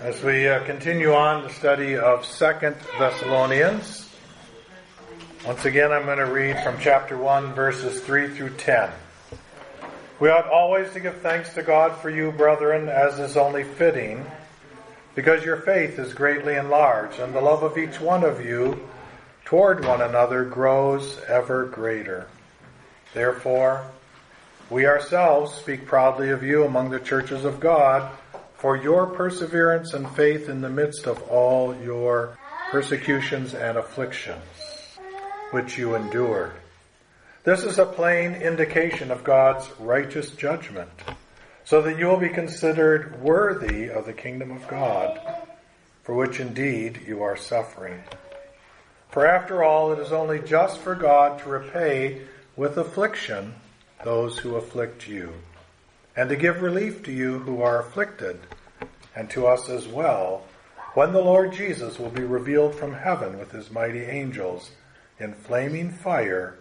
As we uh, continue on the study of Second Thessalonians, once again I'm going to read from chapter 1, verses 3 through 10. We ought always to give thanks to God for you, brethren, as is only fitting, because your faith is greatly enlarged, and the love of each one of you toward one another grows ever greater. Therefore, we ourselves speak proudly of you among the churches of God for your perseverance and faith in the midst of all your persecutions and afflictions, which you endured. This is a plain indication of God's righteous judgment, so that you will be considered worthy of the kingdom of God, for which indeed you are suffering. For after all, it is only just for God to repay with affliction those who afflict you and to give relief to you who are afflicted, and to us as well, when the Lord Jesus will be revealed from heaven with his mighty angels in flaming fire,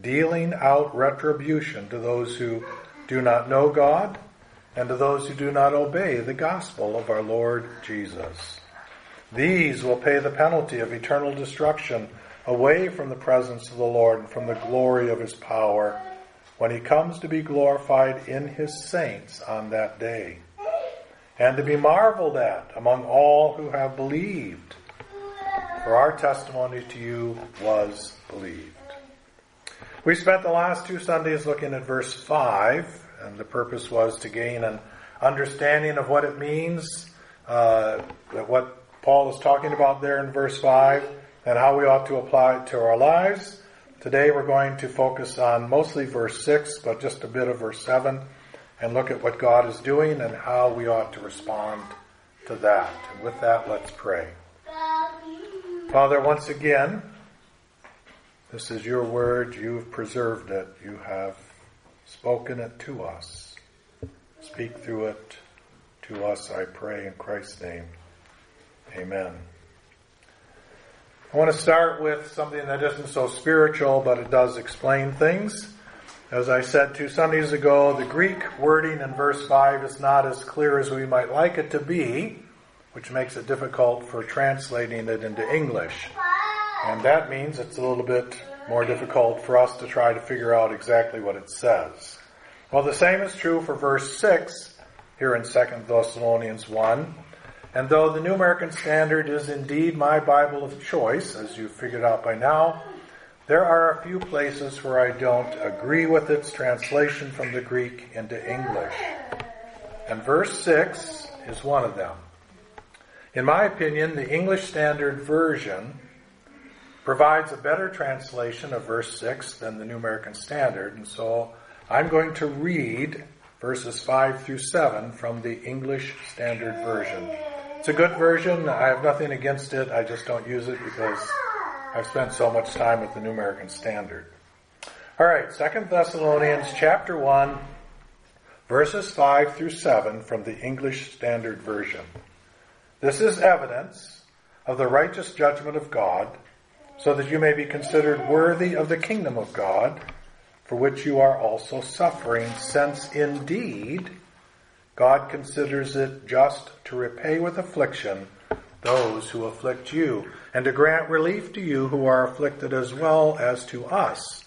dealing out retribution to those who do not know God and to those who do not obey the gospel of our Lord Jesus. These will pay the penalty of eternal destruction away from the presence of the Lord and from the glory of his power when he comes to be glorified in his saints on that day, and to be marveled at among all who have believed. For our testimony to you was believed. We spent the last two Sundays looking at verse 5, and the purpose was to gain an understanding of what it means, uh, what Paul is talking about there in verse 5, and how we ought to apply it to our lives. Today we're going to focus on mostly verse 6, but just a bit of verse 7, and look at what God is doing and how we ought to respond to that. And with that, let's pray. Father, once again, this is your word. You've preserved it. You have spoken it to us. Speak through it to us, I pray, in Christ's name. Amen. I want to start with something that isn't so spiritual, but it does explain things. As I said two Sundays ago, the Greek wording in verse 5 is not as clear as we might like it to be, which makes it difficult for translating it into English. And that means it's a little bit more difficult for us to try to figure out exactly what it says. Well, the same is true for verse 6 here in 2 Thessalonians 1. And though the New American Standard is indeed my Bible of choice, as you've figured out by now, there are a few places where I don't agree with its translation from the Greek into English. And verse 6 is one of them. In my opinion, the English Standard Version provides a better translation of verse 6 than the New American Standard, and so I'm going to read verses 5 through 7 from the English Standard Version. It's a good version. I have nothing against it. I just don't use it because I've spent so much time with the New American Standard. All right, Second Thessalonians chapter 1, verses 5 through 7 from the English Standard Version. This is evidence of the righteous judgment of God, so that you may be considered worthy of the kingdom of God, for which you are also suffering, since indeed God considers it just to repay with affliction those who afflict you, and to grant relief to you who are afflicted as well as to us,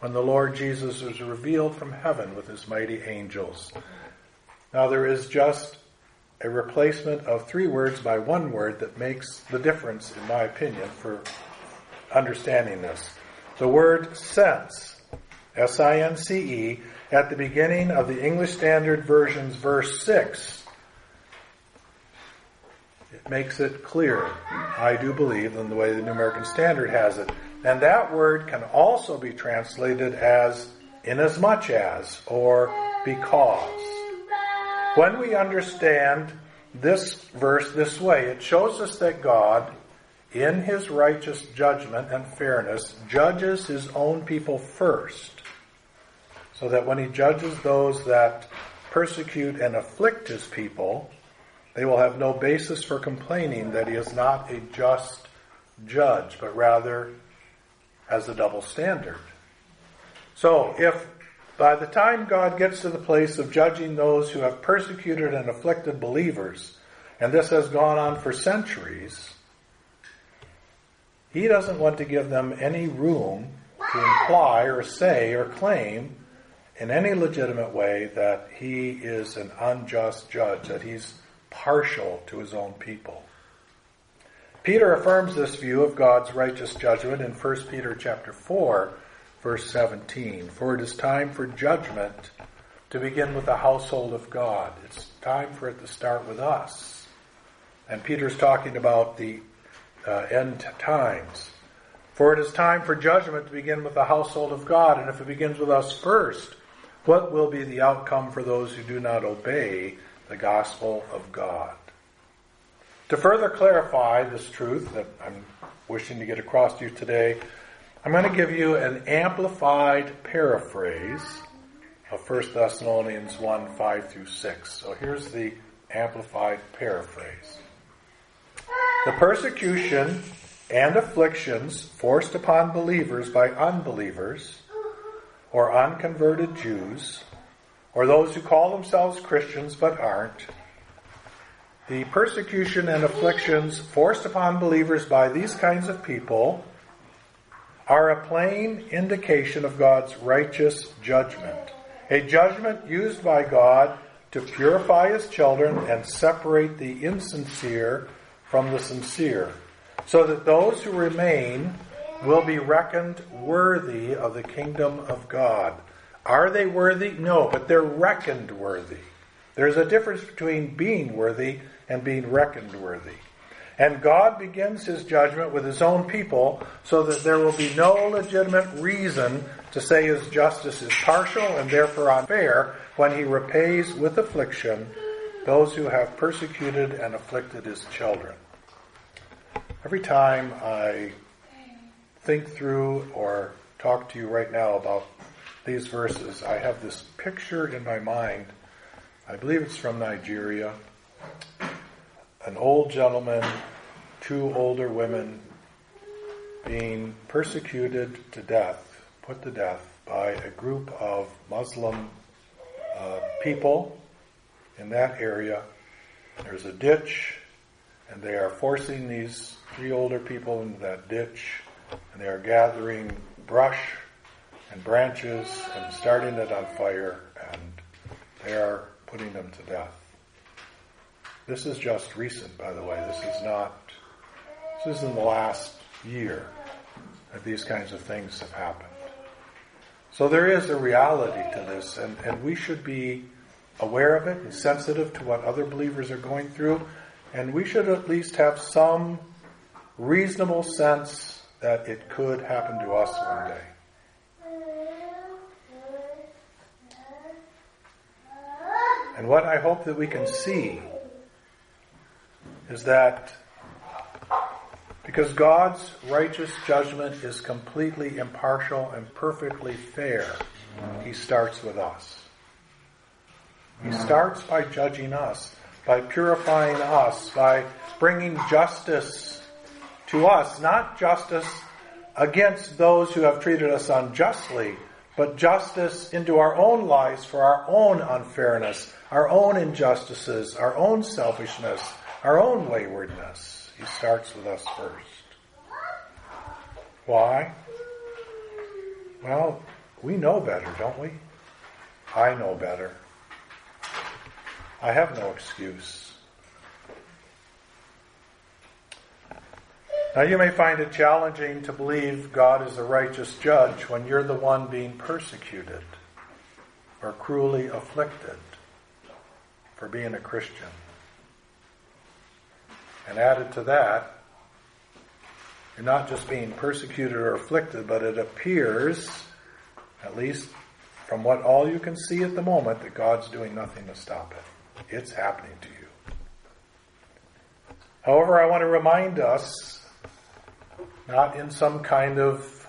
when the Lord Jesus is revealed from heaven with his mighty angels. Now there is just a replacement of three words by one word that makes the difference, in my opinion, for understanding this. The word since, S-I-N-C-E, at the beginning of the English Standard Version's verse 6. It makes it clear, I do believe, in the way the New American Standard has it. And that word can also be translated as inasmuch as or because. When we understand this verse this way, it shows us that God, in his righteous judgment and fairness, judges his own people first so that when he judges those that persecute and afflict his people, they will have no basis for complaining that he is not a just judge, but rather has a double standard. So, if by the time God gets to the place of judging those who have persecuted and afflicted believers, and this has gone on for centuries, he doesn't want to give them any room to imply or say or claim in any legitimate way that he is an unjust judge, that he's partial to his own people. Peter affirms this view of God's righteous judgment in 1 Peter chapter 4, verse 17. For it is time for judgment to begin with the household of God. It's time for it to start with us. And Peter's talking about the uh, end times. For it is time for judgment to begin with the household of God. And if it begins with us first, what will be the outcome for those who do not obey the gospel of God? To further clarify this truth that I'm wishing to get across to you today, I'm going to give you an amplified paraphrase of 1 Thessalonians 1 5 through 6. So here's the amplified paraphrase. The persecution and afflictions forced upon believers by unbelievers or unconverted Jews or those who call themselves Christians but aren't, the persecution and afflictions forced upon believers by these kinds of people are a plain indication of God's righteous judgment. A judgment used by God to purify his children and separate the insincere from the sincere, so that those who remain will be reckoned worthy of the kingdom of God. Are they worthy? No, but they're reckoned worthy. There's a difference between being worthy and being reckoned worthy. And God begins his judgment with his own people so that there will be no legitimate reason to say his justice is partial and therefore unfair when he repays with affliction those who have persecuted and afflicted his children. Every time I think through or talk to you right now about these verses, I have this picture in my mind. I believe it's from Nigeria. An old gentleman, two older women being persecuted to death, put to death by a group of Muslim uh, people in that area. There's a ditch, and they are forcing these three older people into that ditch, and they are gathering brush and branches and starting it on fire, and they are putting them to death. This is just recent, by the way. This is not, this is in the last year that these kinds of things have happened. So there is a reality to this, and, and we should be aware of it and sensitive to what other believers are going through, and we should at least have some reasonable sense that it could happen to us one day. And what I hope that we can see is that because God's righteous judgment is completely impartial and perfectly fair, He starts with us. He starts by judging us, by purifying us, by bringing justice to us, not justice against those who have treated us unjustly, but justice into our own lives for our own unfairness, our own injustices, our own selfishness, our own waywardness. He starts with us first. Why? Well, we know better, don't we? I know better. I have no excuse. Now, you may find it challenging to believe God is a righteous judge when you're the one being persecuted or cruelly afflicted for being a Christian. And added to that, you're not just being persecuted or afflicted, but it appears, at least from what all you can see at the moment, that God's doing nothing to stop it. It's happening to you. However, I want to remind us not in some kind of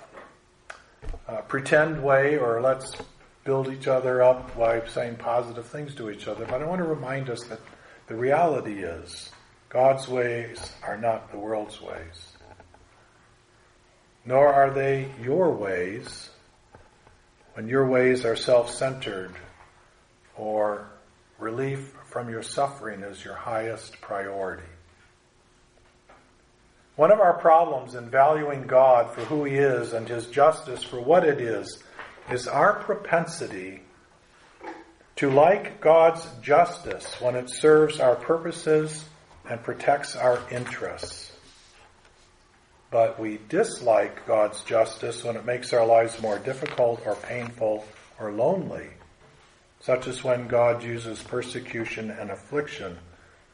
uh, pretend way or let's build each other up by saying positive things to each other, but I want to remind us that the reality is God's ways are not the world's ways, nor are they your ways when your ways are self centered or relief from your suffering is your highest priority. One of our problems in valuing God for who He is and His justice for what it is is our propensity to like God's justice when it serves our purposes and protects our interests. But we dislike God's justice when it makes our lives more difficult or painful or lonely, such as when God uses persecution and affliction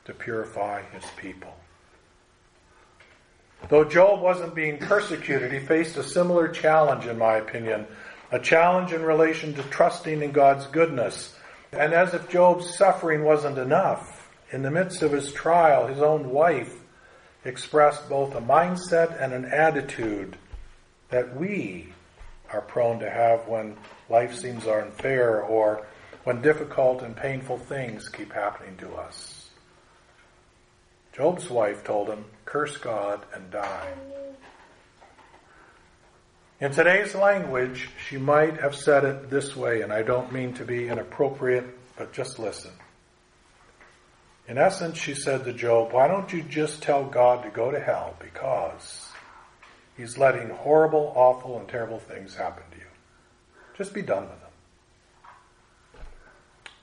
to purify his people. Though Job wasn't being persecuted, he faced a similar challenge, in my opinion, a challenge in relation to trusting in God's goodness. And as if Job's suffering wasn't enough, in the midst of his trial, his own wife expressed both a mindset and an attitude that we are prone to have when life seems unfair or when difficult and painful things keep happening to us. Job's wife told him, curse God and die. In today's language, she might have said it this way, and I don't mean to be inappropriate, but just listen. In essence, she said to Job, Why don't you just tell God to go to hell because he's letting horrible, awful, and terrible things happen to you? Just be done with them.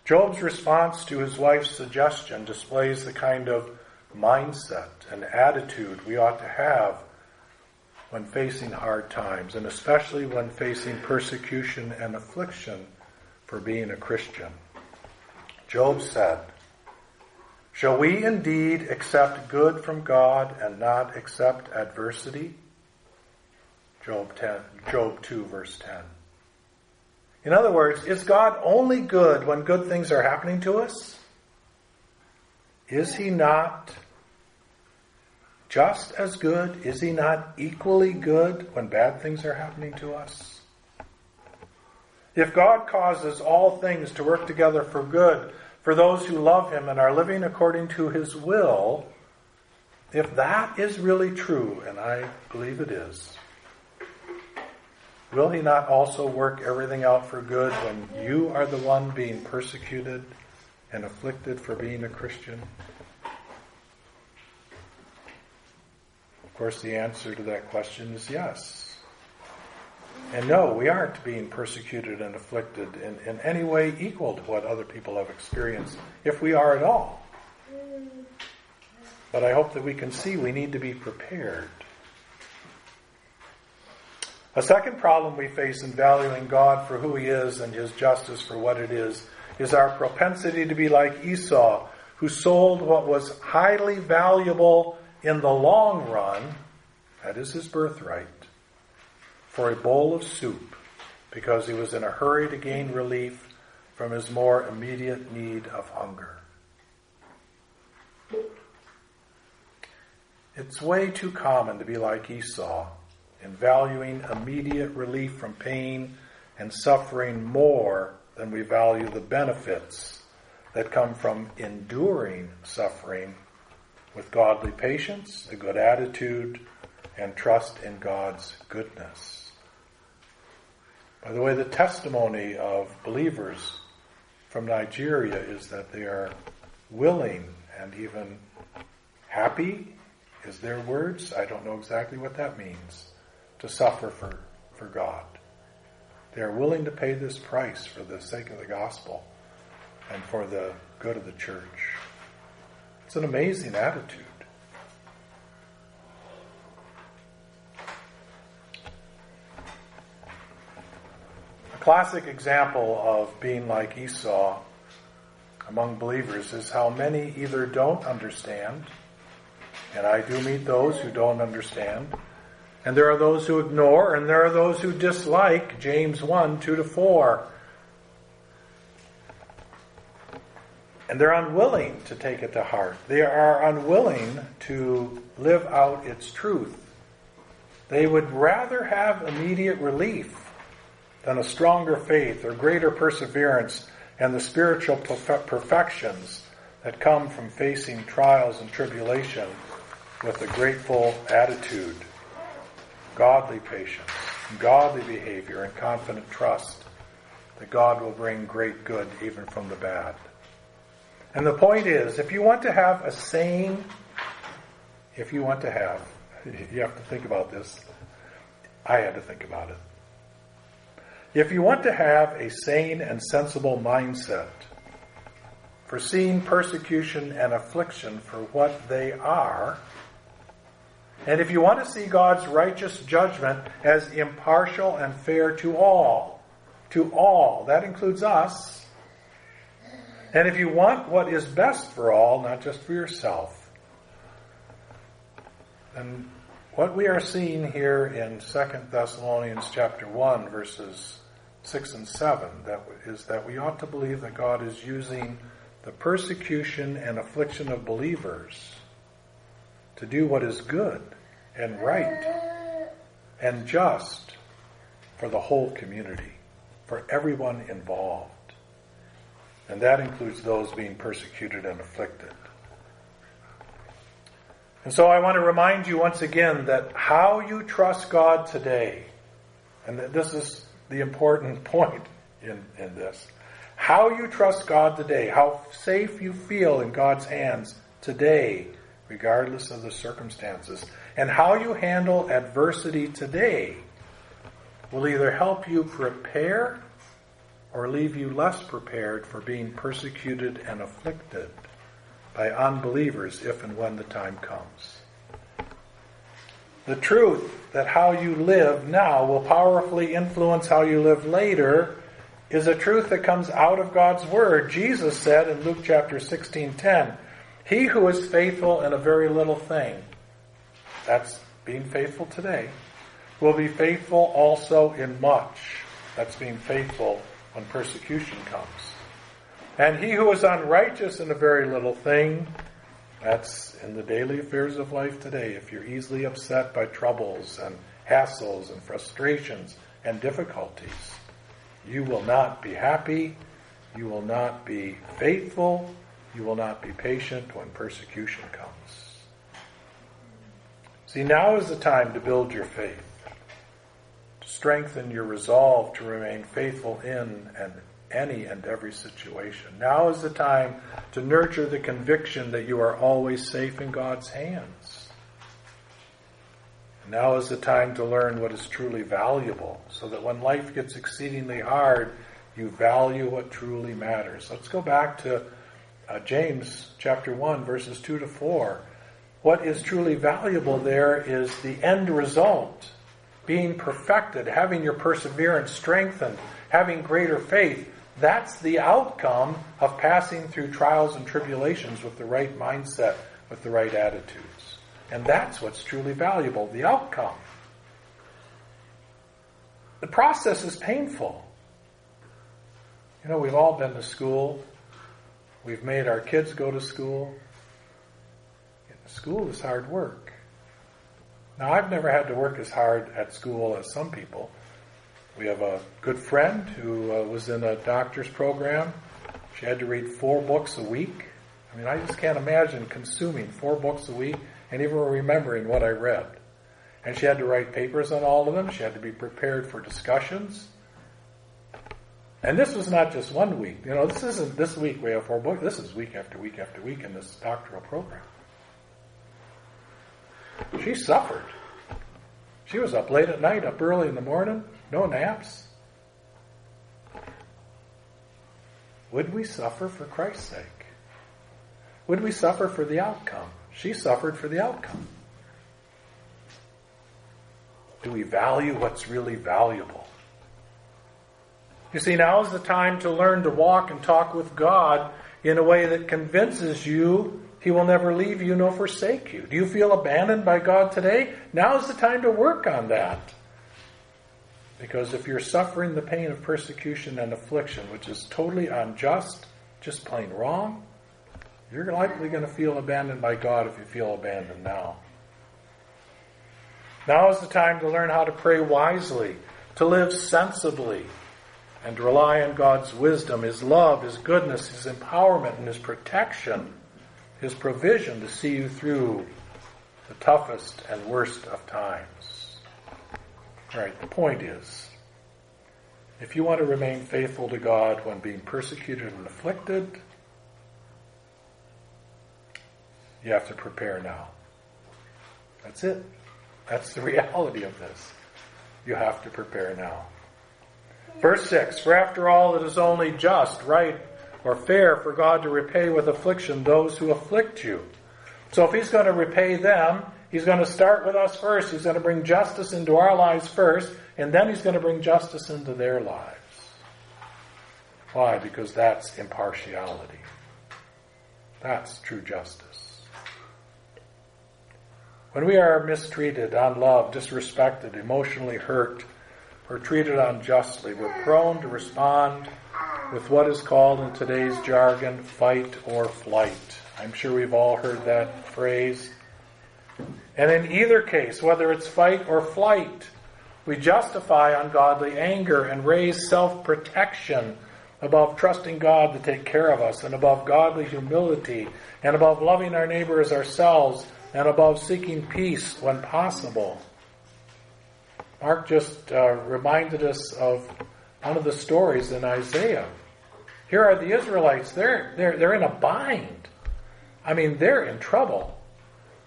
Job's response to his wife's suggestion displays the kind of mindset and attitude we ought to have when facing hard times, and especially when facing persecution and affliction for being a Christian. Job said, Shall we indeed accept good from God and not accept adversity? Job 10, Job 2 verse 10. In other words, is God only good when good things are happening to us? Is he not just as good? Is he not equally good when bad things are happening to us? If God causes all things to work together for good for those who love him and are living according to his will, if that is really true, and I believe it is, will he not also work everything out for good when you are the one being persecuted and afflicted for being a Christian? Of course, the answer to that question is yes. And no, we aren't being persecuted and afflicted in, in any way equal to what other people have experienced, if we are at all. But I hope that we can see we need to be prepared. A second problem we face in valuing God for who He is and His justice for what it is, is our propensity to be like Esau, who sold what was highly valuable in the long run, that is his birthright, for a bowl of soup because he was in a hurry to gain relief from his more immediate need of hunger. It's way too common to be like Esau in valuing immediate relief from pain and suffering more than we value the benefits that come from enduring suffering with godly patience, a good attitude, and trust in God's goodness. By the way, the testimony of believers from Nigeria is that they are willing and even happy, is their words. I don't know exactly what that means, to suffer for, for God. They are willing to pay this price for the sake of the gospel and for the good of the church. It's an amazing attitude. A classic example of being like Esau among believers is how many either don't understand, and I do meet those who don't understand, and there are those who ignore, and there are those who dislike James 1 2 to 4. And they're unwilling to take it to heart. They are unwilling to live out its truth. They would rather have immediate relief than a stronger faith or greater perseverance and the spiritual perfections that come from facing trials and tribulation with a grateful attitude, godly patience, godly behavior, and confident trust that God will bring great good even from the bad. And the point is, if you want to have a sane, if you want to have, you have to think about this. I had to think about it. If you want to have a sane and sensible mindset for seeing persecution and affliction for what they are, and if you want to see God's righteous judgment as impartial and fair to all, to all, that includes us, and if you want what is best for all, not just for yourself, then what we are seeing here in 2 Thessalonians chapter 1 verses 6 and 7 that is that we ought to believe that God is using the persecution and affliction of believers to do what is good and right and just for the whole community, for everyone involved. And that includes those being persecuted and afflicted. And so I want to remind you once again that how you trust God today, and this is the important point in, in this, how you trust God today, how safe you feel in God's hands today, regardless of the circumstances, and how you handle adversity today will either help you prepare or leave you less prepared for being persecuted and afflicted by unbelievers if and when the time comes. The truth that how you live now will powerfully influence how you live later is a truth that comes out of God's Word. Jesus said in Luke chapter 16:10, "He who is faithful in a very little thing, that's being faithful today, will be faithful also in much." That's being faithful when persecution comes. And he who is unrighteous in a very little thing, that's in the daily affairs of life today. If you're easily upset by troubles and hassles and frustrations and difficulties, you will not be happy, you will not be faithful, you will not be patient when persecution comes. See, now is the time to build your faith to strengthen your resolve to remain faithful in and any and every situation. Now is the time to nurture the conviction that you are always safe in God's hands. Now is the time to learn what is truly valuable so that when life gets exceedingly hard, you value what truly matters. Let's go back to uh, James chapter 1 verses 2 to 4. What is truly valuable there is the end result being perfected, having your perseverance strengthened, having greater faith, that's the outcome of passing through trials and tribulations with the right mindset, with the right attitudes. And that's what's truly valuable, the outcome. The process is painful. You know, we've all been to school. We've made our kids go to school. School is hard work. Now, I've never had to work as hard at school as some people. We have a good friend who uh, was in a doctor's program. She had to read four books a week. I mean, I just can't imagine consuming four books a week and even remembering what I read. And she had to write papers on all of them. She had to be prepared for discussions. And this was not just one week. You know, this isn't this week we have four books. This is week after week after week in this doctoral program. She suffered. She was up late at night, up early in the morning, no naps. Would we suffer for Christ's sake? Would we suffer for the outcome? She suffered for the outcome. Do we value what's really valuable? You see, now is the time to learn to walk and talk with God in a way that convinces you he will never leave you nor forsake you. Do you feel abandoned by God today? Now is the time to work on that. Because if you're suffering the pain of persecution and affliction, which is totally unjust, just plain wrong, you're likely going to feel abandoned by God if you feel abandoned now. Now is the time to learn how to pray wisely, to live sensibly, and rely on God's wisdom, His love, His goodness, His empowerment, and His protection his provision to see you through the toughest and worst of times. All right, the point is, if you want to remain faithful to God when being persecuted and afflicted, You have to prepare now. That's it. That's the reality of this. You have to prepare now. Verse 6 For after all, it is only just, right, or fair for God to repay with affliction those who afflict you. So if He's going to repay them, He's going to start with us first. He's going to bring justice into our lives first, and then He's going to bring justice into their lives. Why? Because that's impartiality. That's true justice. When we are mistreated, unloved, disrespected, emotionally hurt, or treated unjustly, we're prone to respond with what is called in today's jargon fight or flight. I'm sure we've all heard that phrase. And in either case, whether it's fight or flight, we justify ungodly anger and raise self protection above trusting God to take care of us, and above godly humility, and above loving our neighbor as ourselves, and above seeking peace when possible. Mark just uh, reminded us of one of the stories in Isaiah. Here are the Israelites. They're, they're, they're in a bind. I mean, they're in trouble.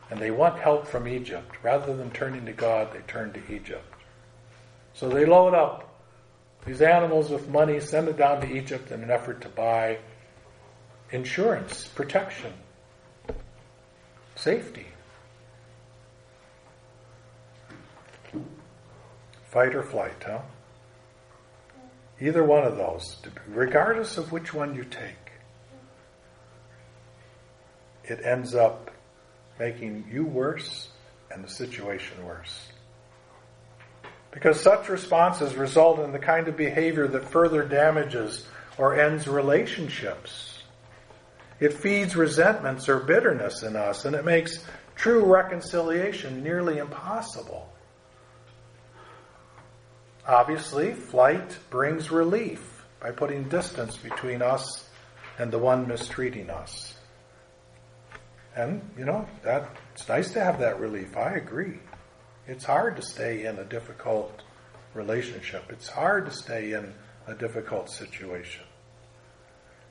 And they want help from Egypt. Rather than turning to God, they turn to Egypt. So they load up these animals with money, send it down to Egypt in an effort to buy insurance, protection, safety. Fight or flight, huh? Either one of those, regardless of which one you take, it ends up making you worse and the situation worse. Because such responses result in the kind of behavior that further damages or ends relationships. It feeds resentments or bitterness in us, and it makes true reconciliation nearly impossible. Obviously, flight brings relief by putting distance between us and the one mistreating us. And, you know, that it's nice to have that relief. I agree. It's hard to stay in a difficult relationship. It's hard to stay in a difficult situation.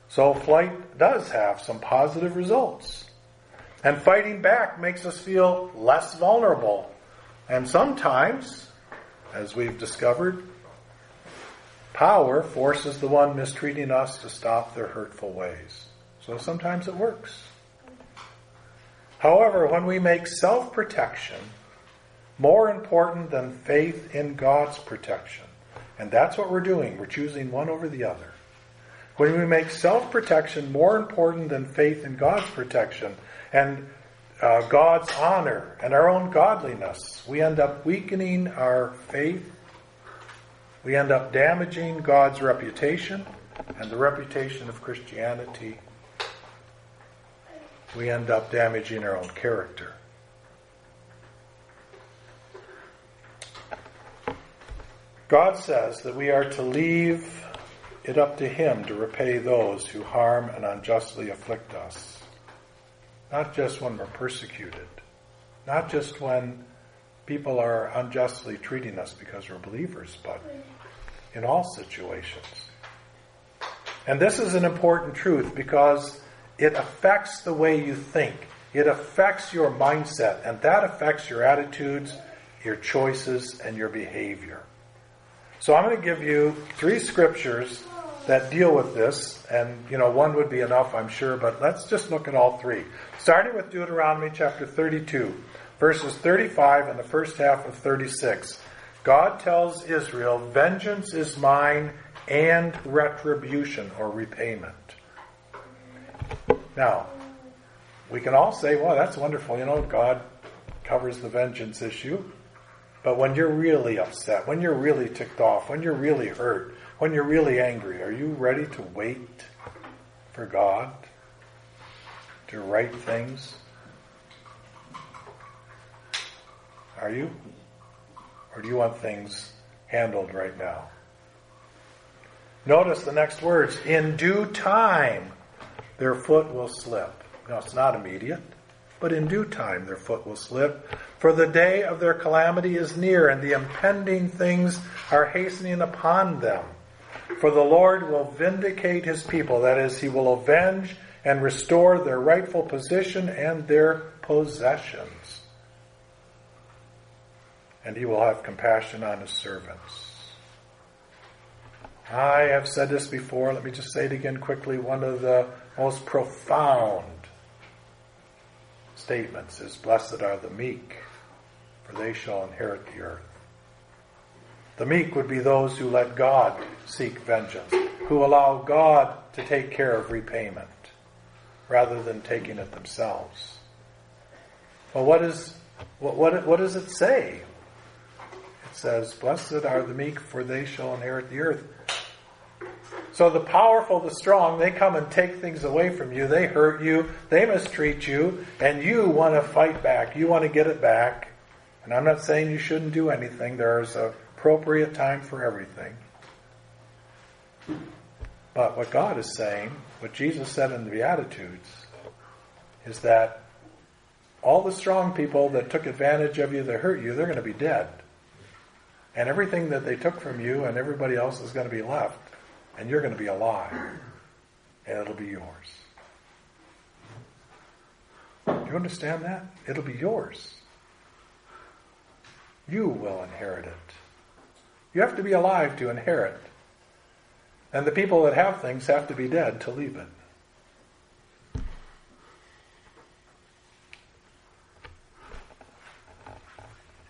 So flight does have some positive results. And fighting back makes us feel less vulnerable. And sometimes, as we've discovered, power forces the one mistreating us to stop their hurtful ways. So sometimes it works. However, when we make self protection more important than faith in God's protection. And that's what we're doing. We're choosing one over the other. When we make self protection more important than faith in God's protection and uh, God's honor and our own godliness, we end up weakening our faith. We end up damaging God's reputation and the reputation of Christianity. We end up damaging our own character. God says that we are to leave it up to Him to repay those who harm and unjustly afflict us. Not just when we're persecuted, not just when people are unjustly treating us because we're believers, but in all situations. And this is an important truth because it affects the way you think. It affects your mindset, and that affects your attitudes, your choices, and your behavior. So I'm going to give you three scriptures that deal with this, and you know, one would be enough, I'm sure, but let's just look at all three. Starting with Deuteronomy chapter 32, verses 35 and the first half of 36. God tells Israel, Vengeance is mine and retribution or repayment. Now, we can all say, well, that's wonderful. You know, God covers the vengeance issue. But when you're really upset, when you're really ticked off, when you're really hurt, when you're really angry, are you ready to wait for God to right things? Are you? Or do you want things handled right now? Notice the next words. In due time, their foot will slip. Now, it's not immediate but in due time their foot will slip. For the day of their calamity is near, and the impending things are hastening upon them. For the Lord will vindicate his people, that is, he will avenge and restore their rightful position and their possessions. And he will have compassion on his servants. I have said this before, let me just say it again quickly. One of the most profound statements is Blessed are the meek, for they shall inherit the earth. The meek would be those who let God seek vengeance, who allow God to take care of repayment rather than taking it themselves. Well, what, is, what, what, what does it say? It says, Blessed are the meek, for they shall inherit the earth. So the powerful, the strong, they come and take things away from you. They hurt you. They mistreat you. And you want to fight back. You want to get it back. And I'm not saying you shouldn't do anything. There's an appropriate time for everything. But what God is saying, what Jesus said in the Beatitudes, is that all the strong people that took advantage of you, that hurt you, they're going to be dead. And everything that they took from you and everybody else is going to be left and you're going to be alive, and it'll be yours. Do you understand that? It'll be yours. You will inherit it. You have to be alive to inherit. And the people that have things have to be dead to leave it.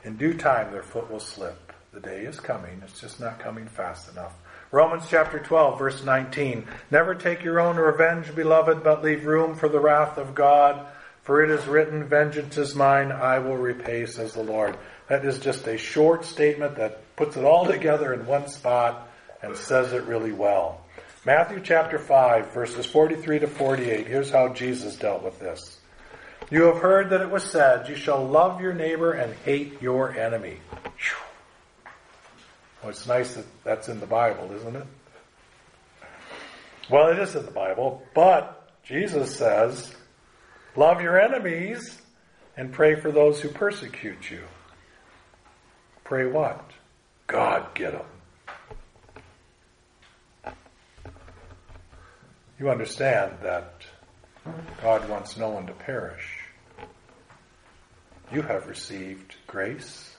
In due time, their foot will slip. The day is coming. It's just not coming fast enough. Romans chapter 12, verse 19. Never take your own revenge, beloved, but leave room for the wrath of God. For it is written, Vengeance is mine, I will repay, says the Lord. That is just a short statement that puts it all together in one spot and says it really well. Matthew chapter 5, verses 43 to 48. Here's how Jesus dealt with this. You have heard that it was said, You shall love your neighbor and hate your enemy. Well, it's nice that that's in the Bible, isn't it? Well, it is in the Bible, but Jesus says, love your enemies and pray for those who persecute you. Pray what? God get them. You understand that God wants no one to perish. You have received grace.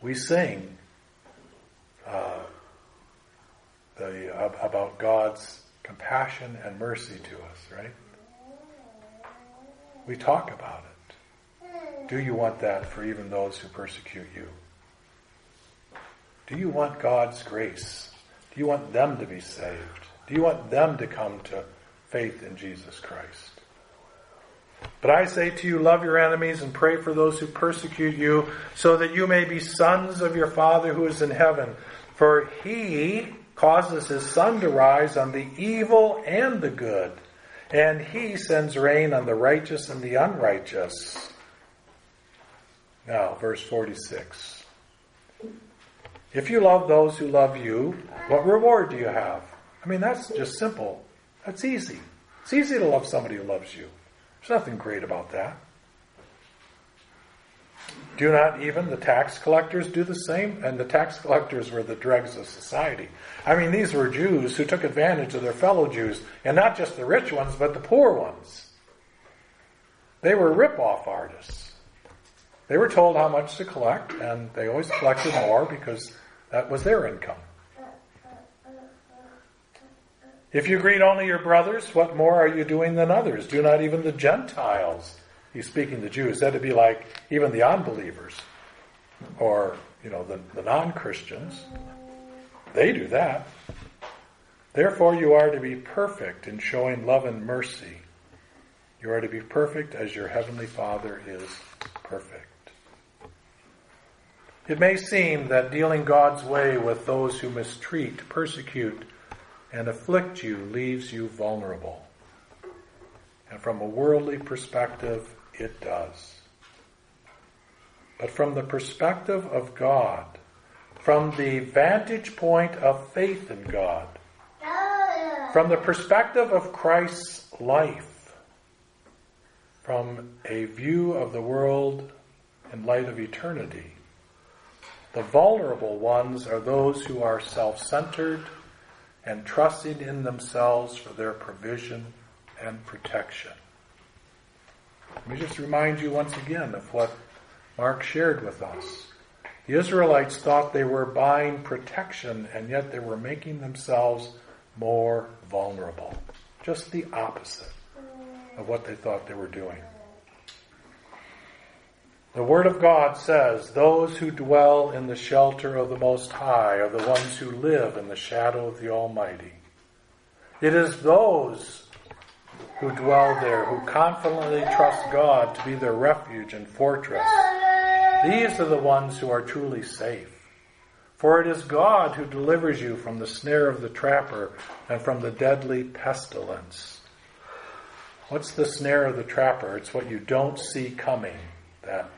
We sing uh, the, about God's compassion and mercy to us, right? We talk about it. Do you want that for even those who persecute you? Do you want God's grace? Do you want them to be saved? Do you want them to come to faith in Jesus Christ? But I say to you, love your enemies and pray for those who persecute you, so that you may be sons of your Father who is in heaven. For he causes his sun to rise on the evil and the good, and he sends rain on the righteous and the unrighteous. Now, verse 46. If you love those who love you, what reward do you have? I mean, that's just simple. That's easy. It's easy to love somebody who loves you. There's nothing great about that. Do not even the tax collectors do the same? And the tax collectors were the dregs of society. I mean, these were Jews who took advantage of their fellow Jews, and not just the rich ones, but the poor ones. They were rip-off artists. They were told how much to collect, and they always collected more because that was their income. If you greet only your brothers, what more are you doing than others? Do not even the Gentiles he's speaking to Jews. That'd be like even the unbelievers or, you know, the, the non Christians. They do that. Therefore, you are to be perfect in showing love and mercy. You are to be perfect as your heavenly Father is perfect. It may seem that dealing God's way with those who mistreat, persecute, and afflict you leaves you vulnerable. And from a worldly perspective, it does. But from the perspective of God, from the vantage point of faith in God, from the perspective of Christ's life, from a view of the world in light of eternity, the vulnerable ones are those who are self centered and trusting in themselves for their provision and protection. Let me just remind you once again of what Mark shared with us. The Israelites thought they were buying protection, and yet they were making themselves more vulnerable. Just the opposite of what they thought they were doing. The Word of God says, Those who dwell in the shelter of the Most High are the ones who live in the shadow of the Almighty. It is those who dwell there who confidently trust God to be their refuge and fortress. These are the ones who are truly safe. For it is God who delivers you from the snare of the trapper and from the deadly pestilence. What's the snare of the trapper? It's what you don't see coming that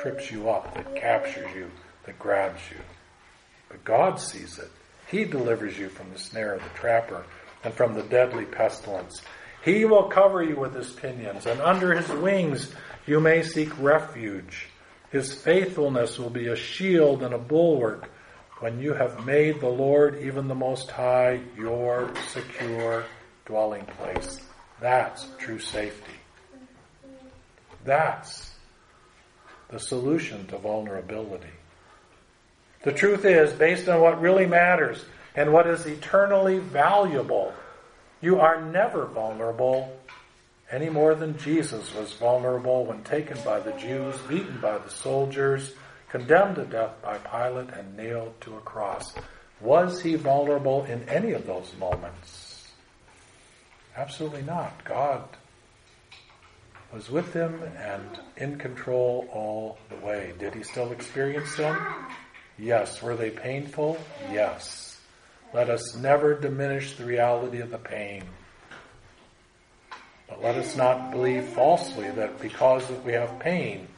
trips you up, that captures you, that grabs you. But God sees it. He delivers you from the snare of the trapper and from the deadly pestilence. He will cover you with his pinions, and under his wings you may seek refuge. His faithfulness will be a shield and a bulwark when you have made the Lord, even the Most High, your secure dwelling place. That's true safety. That's the solution to vulnerability. The truth is, based on what really matters and what is eternally valuable, you are never vulnerable any more than Jesus was vulnerable when taken by the Jews, beaten by the soldiers, condemned to death by Pilate, and nailed to a cross. Was he vulnerable in any of those moments? Absolutely not. God was with him and in control all the way. Did he still experience them? Yes. Were they painful? Yes. Let us never diminish the reality of the pain. But let us not believe falsely that because we have pain,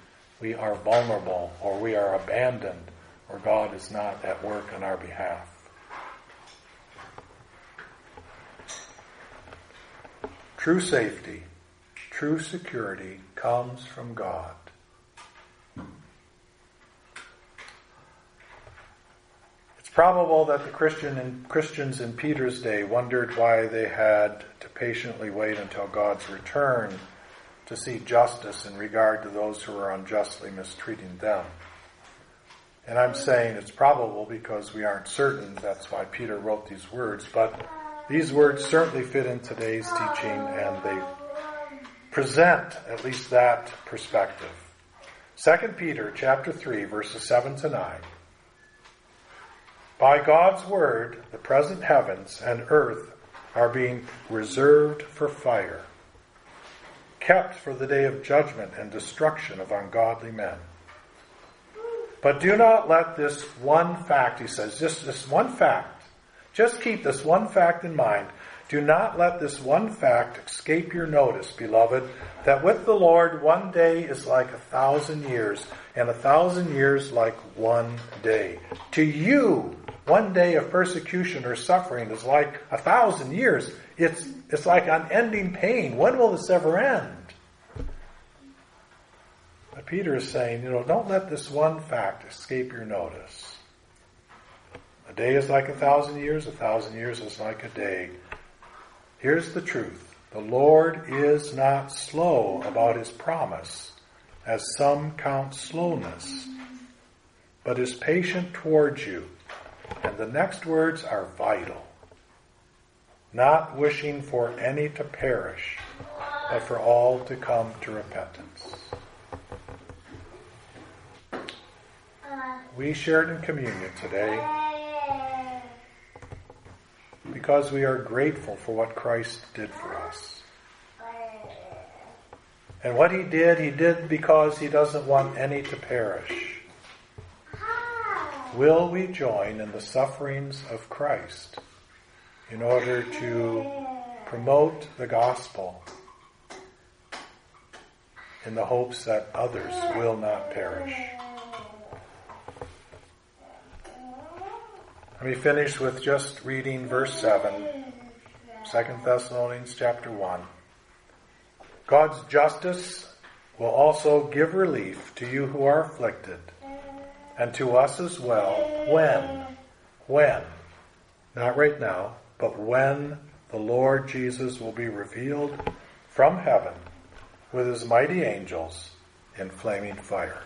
we are vulnerable or we are abandoned or God is not at work on our behalf. True safety True security comes from God. It's probable that the Christian Christians in Peter's day wondered why they had to patiently wait until God's return to see justice in regard to those who are unjustly mistreating them. And I'm saying it's probable because we aren't certain. That's why Peter wrote these words. But these words certainly fit in today's teaching and they present at least that perspective. 2 Peter chapter 3 verses 7 to 9. By God's word, the present heavens and earth are being reserved for fire, kept for the day of judgment and destruction of ungodly men. But do not let this one fact, he says, just this one fact, just keep this one fact in mind do not let this one fact escape your notice, beloved, that with the Lord one day is like a thousand years, and a thousand years like one day. To you, one day of persecution or suffering is like a thousand years. It's, it's like unending pain. When will this ever end? But Peter is saying, you know, don't let this one fact escape your notice. A day is like a thousand years, a thousand years is like a day. Here's the truth. The Lord is not slow about his promise, as some count slowness, but is patient towards you. And the next words are vital. Not wishing for any to perish, but for all to come to repentance. We shared in communion today because we are grateful for what Christ did for us. And what he did, he did because he doesn't want any to perish. Will we join in the sufferings of Christ in order to promote the gospel in the hopes that others will not perish? Let me finish with just reading verse 7, 2 Thessalonians chapter 1. God's justice will also give relief to you who are afflicted, and to us as well, when, when, not right now, but when the Lord Jesus will be revealed from heaven with his mighty angels in flaming fire.